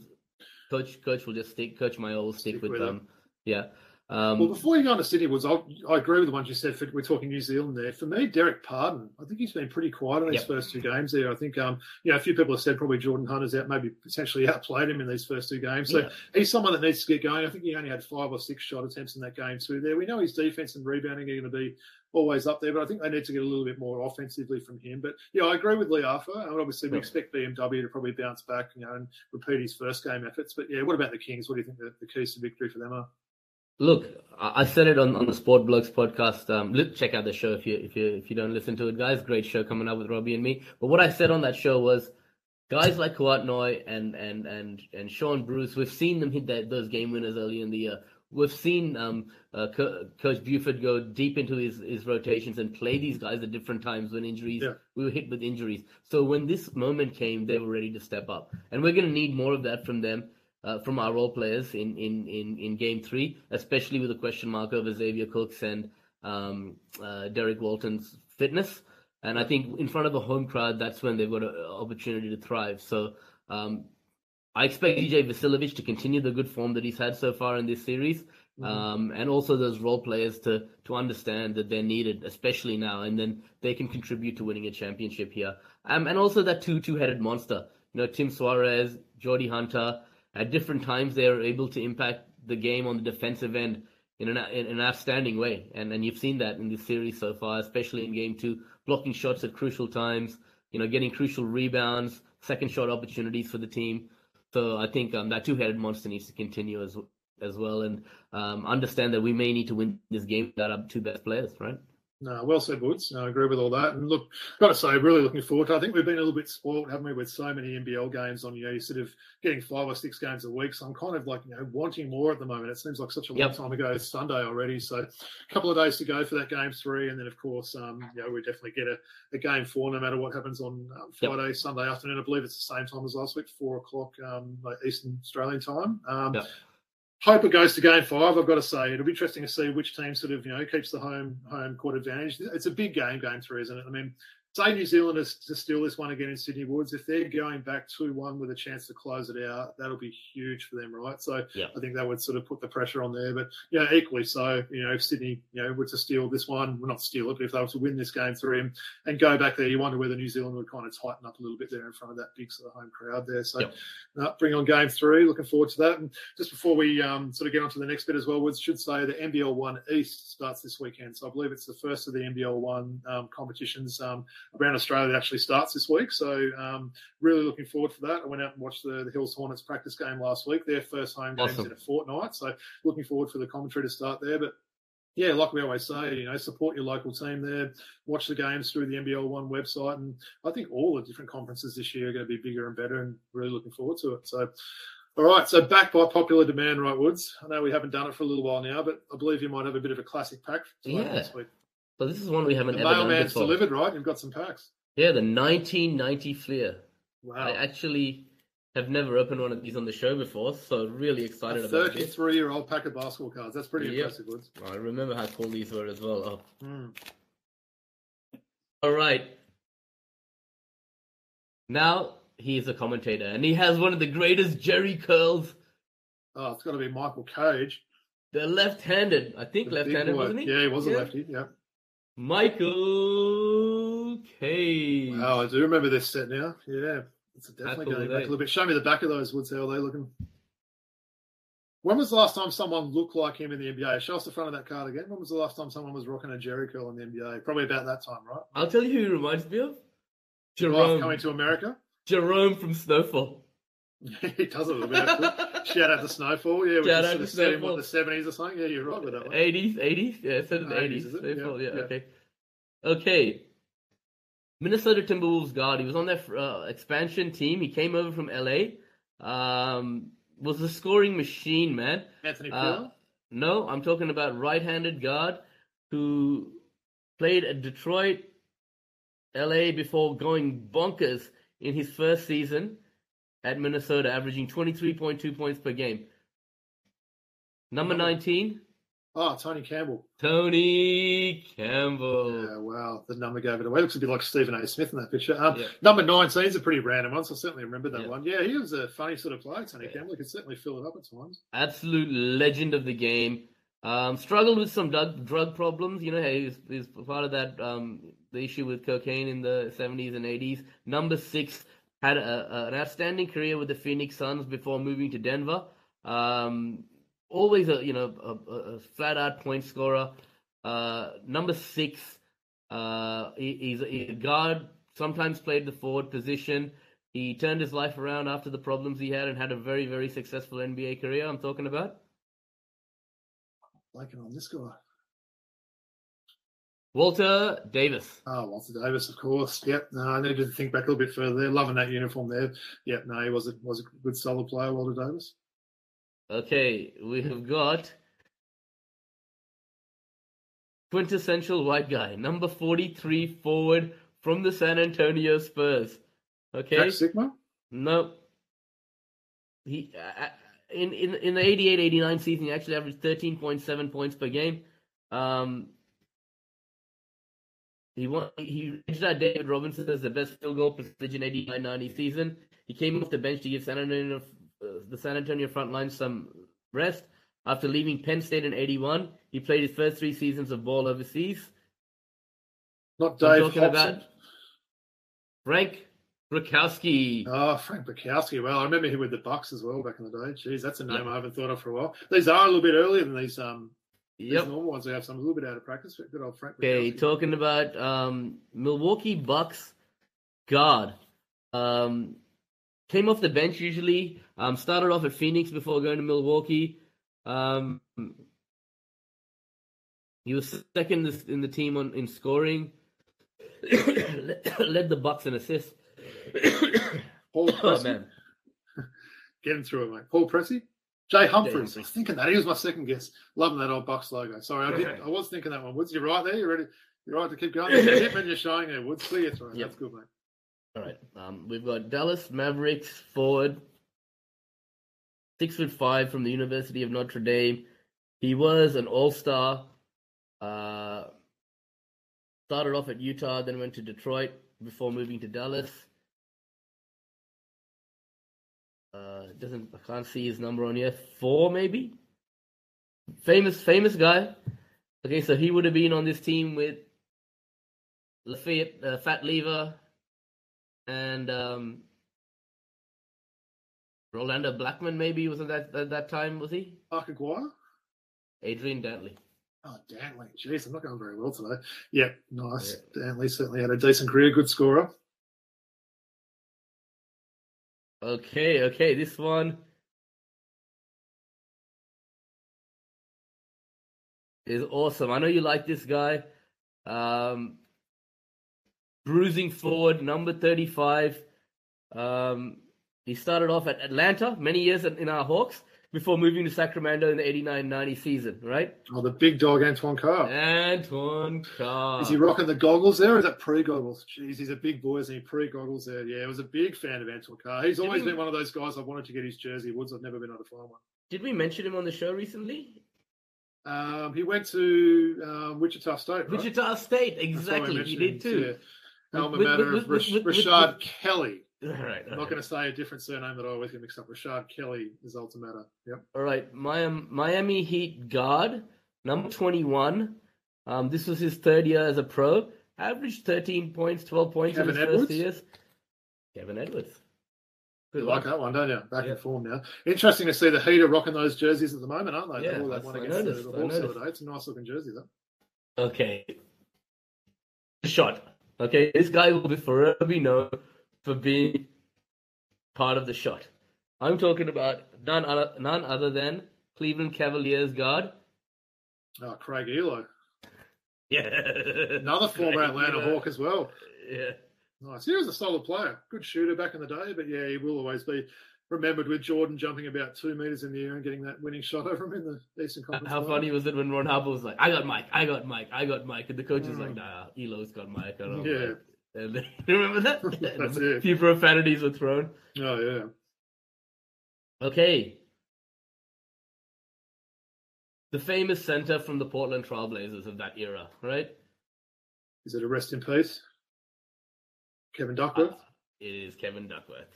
coach coach will just stick coach my will stick, stick with, with them. Yeah. Um, well, before you go on to Sydney Woods, I, I agree with the ones you said. For, we're talking New Zealand there. For me, Dererk Pardon, I think he's been pretty quiet on his yep. first two games there. I think, um, you know, a few people have said probably Jordan Hunter's out, maybe potentially *laughs* outplayed him in these first two games. So yeah. he's someone that needs to get going. I think he only had five or six shot attempts in that game too. There, we know his defense and rebounding are going to be always up there, but I think they need to get a little bit more offensively from him. But yeah, I agree with Le'afa. And obviously, we expect BMW to probably bounce back, you know, and repeat his first game efforts. But yeah, what about the Kings? What do you think the, the keys to victory for them are? Look, I said it on, on the Sport Blokes podcast. Um, check out the show if you if you if you don't listen to it, guys. Great show coming up with Robbie and me. But what I said on that show was, guys like Kouat and and and and Shaun Bruce, we've seen them hit that, those game winners early in the year. We've seen um, uh, Co- Coach Buford go deep into his, his rotations and play these guys at different times when injuries. Yeah. We were hit with injuries. So when this moment came, they were ready to step up, and we're going to need more of that from them uh, from our role players in, in, in, in game three, especially with the question mark over Xavier Cooks and um, uh, Derrick Walton's fitness. And I think in front of a home crowd, that's when they've got an opportunity to thrive. So um, I expect DJ Vasiljevic to continue the good form that he's had so far in this series. Mm-hmm. Um, and also those role players to to understand that they're needed, especially now, and then they can contribute to winning a championship here. Um, and also that two two headed monster, you know, Tim Soares, Geordie Hunter, at different times they are able to impact the game on the defensive end in an, in an outstanding way. And, and you've seen that in this series so far, especially in game two, blocking shots at crucial times, you know, getting crucial rebounds, second shot opportunities for the team. So I think um, that two-headed monster needs to continue as as well, and um, understand that we may need to win this game without our two best players, right? No, well said, Woods. I agree with all that. And look, got to say, really looking forward to. I think we've been a little bit spoiled, haven't we, with so many NBL games on. You know, you're sort of getting five or six games a week. So I'm kind of like, you know, wanting more at the moment. It seems like such a long time ago. It's Sunday already, so a couple of days to go for that game three, and then of course, um, you know, we definitely get a, a game four no matter what happens on um, Friday, yep. Sunday afternoon. I believe it's the same time as last week, four o'clock um, Eastern Australian time. Um, yep hope it goes to game five. I've got to say it'll be interesting to see which team sort of you know keeps the home home court advantage. It's a big game, game three, isn't it? I mean, say New Zealand is to steal this one again in Sydney Woods, if they're going back 2 1 with a chance to close it out, that'll be huge for them, right? So yeah. I think that would sort of put the pressure on there. But, you know, equally so, you know, if Sydney, you know, were to steal this one, well, not steal it, but if they were to win this game through him and go back there, you wonder whether New Zealand would kind of tighten up a little bit there in front of that big sort of home crowd there. So yep. uh, bring on game three. Looking forward to that. And just before we um, sort of get on to the next bit as well, we should say the NBL 1 East starts this weekend. So I believe it's the first of the NBL 1 um, competitions um, around Australia actually starts this week. So um, really looking forward for that. I went out and watched the, the Hills Hornets practice game last week. Their first home games in a fortnight. So looking forward for the commentary to start there. But yeah, like we always say, you know, support your local team there. Watch the games through the NBL One website, and I think all the different conferences this year are going to be bigger and better, and really looking forward to it. So, all right, so back by popular demand, right, Woods? I know we haven't done it for a little while now, but I believe you might have a bit of a classic pack. Yeah. This week. So this is one we haven't the ever done before. delivered, right? You've got some packs. Yeah, the 1990 Fleer. Wow. I actually have never opened one of these on the show before, so really excited a about it. 33 year old pack of basketball cards. That's pretty yep. impressive, Woods. I remember how cool these were as well. Oh. Mm. All right. Now he's a commentator, and he has one of the greatest Jheri curls. Oh, it's got to be Michael Cage. The left-handed, I think, the left-handed, wasn't he? Yeah, he was yeah. a lefty. Yeah. Michael Cage. Wow, I do remember this set now. Yeah, it's definitely going back a little bit. Show me the back of those woods. How are they looking? When was the last time someone looked like him in the NBA? Show us the front of that card again. When was the last time someone was rocking a Jheri curl in the NBA? Probably about that time, right? I'll tell you who he reminds me of. Jerome coming to America. Jerome from Snowfall. *laughs* he does a little bit. Shout out to Snowfall. Yeah, we Shout out to Snowfall. the seventies or something. Yeah, you're right with that one. Eighties, eighties. Yeah, said the eighties. Snowfall. Yeah, yeah, okay. Okay. Minnesota Timberwolves guard. He was on their uh, expansion team. He came over from LA. Um, was a scoring machine, man. Anthony uh, No, I'm talking about right-handed guard who played at Detroit, LA before going bonkers in his first season at Minnesota, averaging 23.2 points per game. Number 19. Oh, Tony Campbell. Tony Campbell. Yeah, wow. The number gave it away. Looks a bit like Stephen A. Smith in that picture. Um, yeah. Number 19 is a pretty random one, so I certainly remember that yeah. one. Yeah, he was a funny sort of player, Tony yeah. Campbell. He could certainly fill it up at times. Absolute legend of the game. Um, struggled with some drug, drug problems. You know, he's, he's part of that um, the issue with cocaine in the 70s and 80s. Number six had a, a, an outstanding career with the Phoenix Suns before moving to Denver. Um, always a you know a, a flat out point scorer. Uh, number six, uh, he, he's, a guard. Sometimes played the forward position. He turned his life around after the problems he had and had a very very successful NBA career. I'm talking about. Liking on this guy. Walter Davis. Oh, Walter Davis, of course. Yep. No, I needed to think back a little bit further there. Loving that uniform there. Yep. No, he was a, was a good solid player, Walter Davis. Okay, we have got quintessential white guy, number 43 forward from the San Antonio Spurs. Okay. Jack Sikma? No. He uh, uh in in in the 88-89 season he actually averaged 13.7 points per game. Um he won, he reached out David Robinson as the best field goal percentage in 89-90 season. He came off the bench to give San Antonio the San Antonio front line some rest. After leaving Penn State in 81, he played his first three seasons of ball overseas. Not Dave talking about Frank Brickowski. Oh, Frank Brickowski. Well, I remember him with the Bucks as well back in the day. Jeez, that's a name I haven't thought of for a while. These are a little bit earlier than these um yep. normal ones. They have some a little bit out of practice. Good old Frank. Okay, talking about um, Milwaukee Bucks guard. Um, came off the bench usually. Um, started off at Phoenix before going to Milwaukee. Um, he was second in the team on in scoring. *coughs* Led the Bucks in assists. Paul *coughs* oh, man. Getting through it, mate. Paul Pressey? Jay Humphries. I was thinking that. He was my second guess. Loving that old Bucks logo. Sorry, I did. I was thinking that one. Woods, you're right there? You ready? You're right to keep going? *laughs* Hitman, you're showing there. Woods, clear throw. Yep. That's good, mate. All right. Um, we've got Dallas Mavericks forward, six foot five from the University of Notre Dame. He was an All Star. Uh, started off at Utah, then went to Detroit before moving to Dallas. Doesn't I can't see his number on here. Four maybe. Famous famous guy. Okay, so he would have been on this team with Lafayette, uh, Fat Lever, and um, Rolando Blackman maybe was at that at that time was he? Aguirre? Adrian Dantley. Oh, Dantley. Jeez, I'm not going very well today. Yeah, nice. Yeah. Dantley certainly had a decent career, good scorer. Okay, okay, this one is awesome. I know you like this guy. Um, bruising forward, number 35. Um, he started off at Atlanta many years in our Hawks before moving to Sacramento in the 89-90 season, right? Oh, the big dog Antoine Carr. Antoine Carr. Is he rocking the goggles there or is that pre-goggles? Jeez, he's a big boy, isn't he? Pre-goggles there. Yeah, I was a big fan of Antoine Carr. He's always we... been one of those guys I wanted to get his jersey. Woods, I've never been able to find one. Did we mention him on the show recently? Um, he went to um, Wichita State. Right? Wichita State, exactly. He did too. Yeah. Alma mater of Rashard Kelly. *laughs* All right. I'm not going to say a different surname that I always get mixed up. Rashard Kelly is mater. Yep. All right. Miami, Miami Heat guard, number 21. Um, this was his third year as a pro. Averaged 13 points, 12 points Kevin in his Edwards? first years. Kevin Edwards. Good like that one, don't you? Back in form now. Interesting to see the Heat are rocking those jerseys at the moment, aren't they? Yeah, all that one against noticed, the Hawks the other day. It's a nice looking jersey, though. Okay. Shot. Okay, this guy will be forever be known for being part of the shot. I'm talking about none other, none other than Cleveland Cavaliers guard. Oh, Craig Ehlo. *laughs* Yeah. Another former Atlanta Hawk as well. Yeah. Nice. He was a solid player. Good shooter back in the day, but yeah, he will always be remembered with Jordan jumping about two meters in the air and getting that winning shot *laughs* over him in the Eastern Conference. How funny was it when Ron Harper was like, "I got Mike, I got Mike, I got Mike," and the coach is like, mm. "Nah, Ehlo's got Mike." I don't yeah. And *laughs* remember that? *laughs* That's it. A few profanities were thrown. Oh yeah. Okay. The famous center from the Portland Trailblazers of that era, right? Is it a rest in peace? Kevin Duckworth? Uh, it is Kevin Duckworth.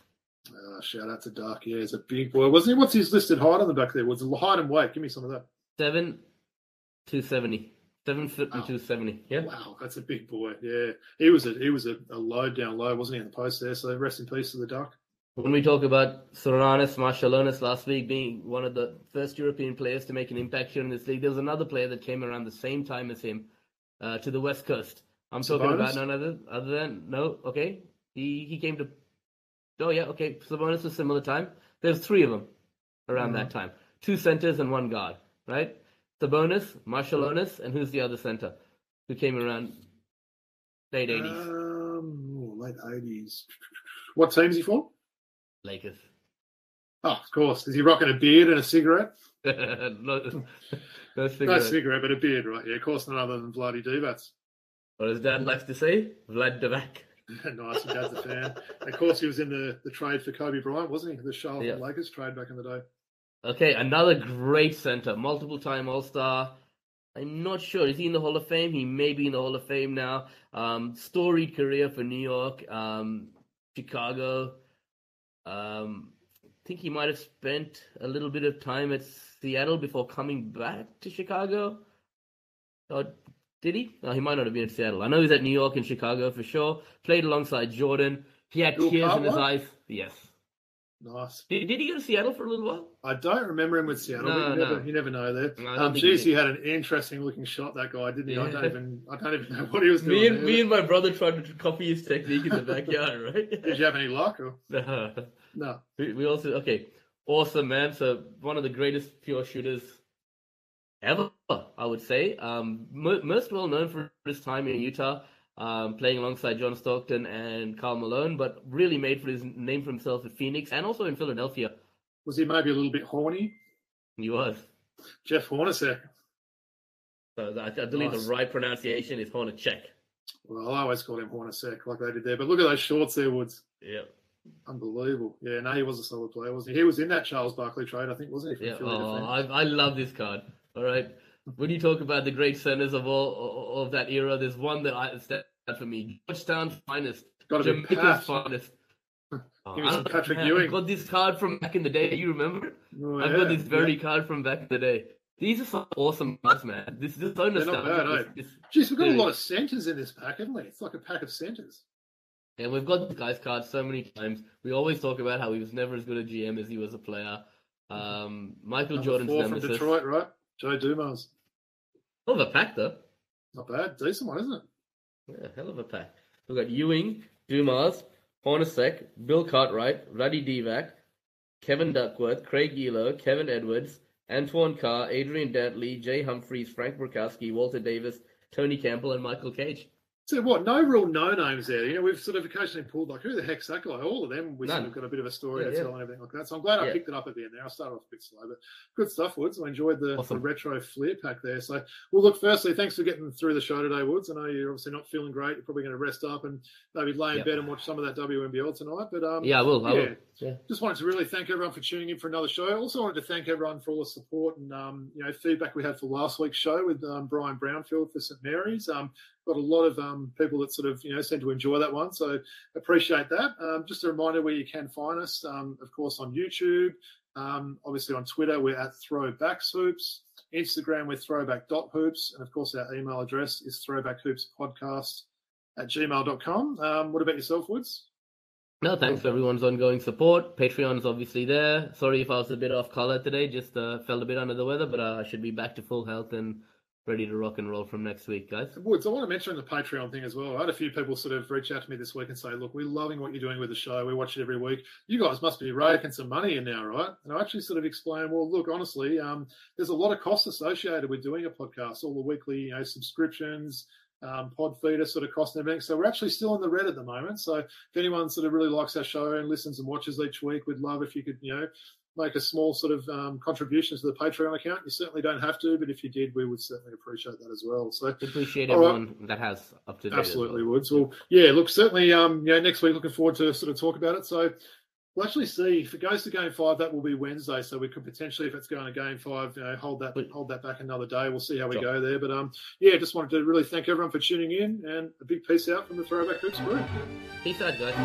Uh, shout out to Duck. Yeah, he's a big boy, wasn't he? What's his listed height on the back there? Was it height and weight? Give me some of that. Seven 270. Seven foot and two seventy. Yeah. Wow, that's a big boy. Yeah, he was a he was a, a load down low, wasn't he, in the post there? So rest in peace to the duck. When we talk about Sarunas Marciulionis last week being one of the first European players to make an impact here in this league, there was another player that came around the same time as him uh, to the West Coast. I'm Sabonis? talking about none other other than no. Okay, he he came to. Oh yeah, okay. Sabonis was similar time. There's three of them around mm-hmm. that time. Two centers and one guard, right? Sabonis, Marciulionis, and who's the other center who came around late 80s? Um, late 80s. What team's he for? Lakers. Oh, of course. Is he rocking a beard and a cigarette? *laughs* no, no, *laughs* cigarette. no cigarette, but a beard, right? Yeah, of course, none other than Vladdy Divac. What does Dad like to say? Vlad Divac. *laughs* nice, Dad's a fan. of course, he was in the, the trade for Kobe Bryant, wasn't he? The Charlotte yeah. Lakers trade back in the day. Okay, another great center, multiple time All Star. I'm not sure. Is he in the Hall of Fame? He may be in the Hall of Fame now. Um, storied career for New York, um, Chicago. Um, I think he might have spent a little bit of time at Seattle before coming back to Chicago. Or did he? No, he might not have been at Seattle. I know he's at New York and Chicago for sure. Played alongside Jordan. He had tears in his eyes. Yes. Nice. Did, did he go to Seattle for a little while? I don't remember him with Seattle. No, you, never, no. you never know there. No, um, geez, he, he, had an interesting looking shot. That guy, didn't he? Yeah. I don't even, I don't even know what he was doing. Me and there, me and my brother tried to copy his technique in the backyard. *laughs* Right? Did you have any luck? Or? *laughs* No. No. We, we also okay. Awesome, man. So one of the greatest pure shooters ever, I would say. Um, most well known for his time in Utah um, playing alongside John Stockton and Karl Malone, but really made for his name for himself at Phoenix and also in Philadelphia. Was he maybe a little bit horny? He was. Jeff Hornacek. So I, I believe nice. the right pronunciation is Hornacek. Well, I always called him Hornacek like they did there. But look at those shorts there, Woods. Yeah. Unbelievable. Yeah, no, he was a solid player, wasn't he? He was in that Charles Barkley trade, I think, wasn't he? Yeah. Oh, I, I love this card. All right when you talk about the great centers of all of that era, there's one that I stand for me: Georgetown's finest, Got to Jamaica's finest. Oh, Give me some Patrick Ewing. I got this card from back in the day. You remember? Oh, I've got this very yeah. card from back in the day. These are some awesome cards, man. This is just so nostalgic. They're not bad, eh? Jeez, we've got a lot of centers in this pack, haven't we? It's like a pack of centers. And we've got this guy's card so many times. We always talk about how he was never as good a GM as he was a player. Um, Michael Number Jordan's four nemesis. from Detroit, right? Joe Dumars. Hell of a pack, though. Not bad. Decent one, isn't it? Yeah, hell of a pack. We've got Ewing, Dumars, Hornacek, Bill Cartwright, Ruddy Divac, Kevin Duckworth, Craig Ehlo, Kevin Edwards, Antoine Carr, Adrian Dantley, Jay Humphries, Frank Brickowski, Walter Davis, Tony Campbell, and Michael Cage. So what? No real no names there. You know, we've sort of occasionally pulled like, who the heck's that guy? All of them, we sort of got a bit of a story yeah, to tell and everything like that. So I'm glad yeah. I picked it up at the end there. I started off a bit slow, but good stuff, Woods. I enjoyed the, awesome. the retro flair pack there. So, well, look, firstly, thanks for getting through the show today, Woods. I know you're obviously not feeling great. You're probably going to rest up and maybe lay in yep. bed and watch some of that WNBL tonight. But um, yeah, I will. I yeah, will. Yeah. Just wanted to really thank everyone for tuning in for another show. Also wanted to thank everyone for all the support and um, you know feedback we had for last week's show with um, Brian Brownfield for St Mary's. Um, got a lot of um, people that sort of you know seem to enjoy that one. So appreciate that. Um, just a reminder where you can find us, um, of course, on YouTube. Um, obviously on Twitter, we're at Throwbacks Hoops. Instagram, we're throwback.hoops. And of course, our email address is throwbackhoopspodcast at gmail.com. Um, what about yourself, Woods? No, thanks for everyone's ongoing support. Patreon's obviously there. Sorry if I was a bit off color today, just uh, felt a bit under the weather, but uh, I should be back to full health and ready to rock and roll from next week, guys. Woods, I want to mention the Patreon thing as well. I had a few people sort of reach out to me this week and say, look, we're loving what you're doing with the show. We watch it every week. You guys must be raking some money in now, right? And I actually sort of explained, well, look, honestly, um, there's a lot of costs associated with doing a podcast, all the weekly, you know, subscriptions, um, pod feeder sort of cost and everything. So we're actually still in the red at the moment. So if anyone sort of really likes our show and listens and watches each week, we'd love if you could, you know, make a small sort of um, contribution to the Patreon account. You certainly don't have to, but if you did, we would certainly appreciate that as well. So appreciate everyone right. that has up to date. Absolutely well. would. So yeah, look, certainly, um, you know, next week looking forward to sort of talk about it. So we'll actually see if it goes to game five. That will be Wednesday, so we could potentially, if it's going to game five, you know, hold that hold that back another day. We'll see how we sure. go there. But um, yeah, just wanted to really thank everyone for tuning in, and a big peace out from the Throwback Hoops group. Peace out, guys.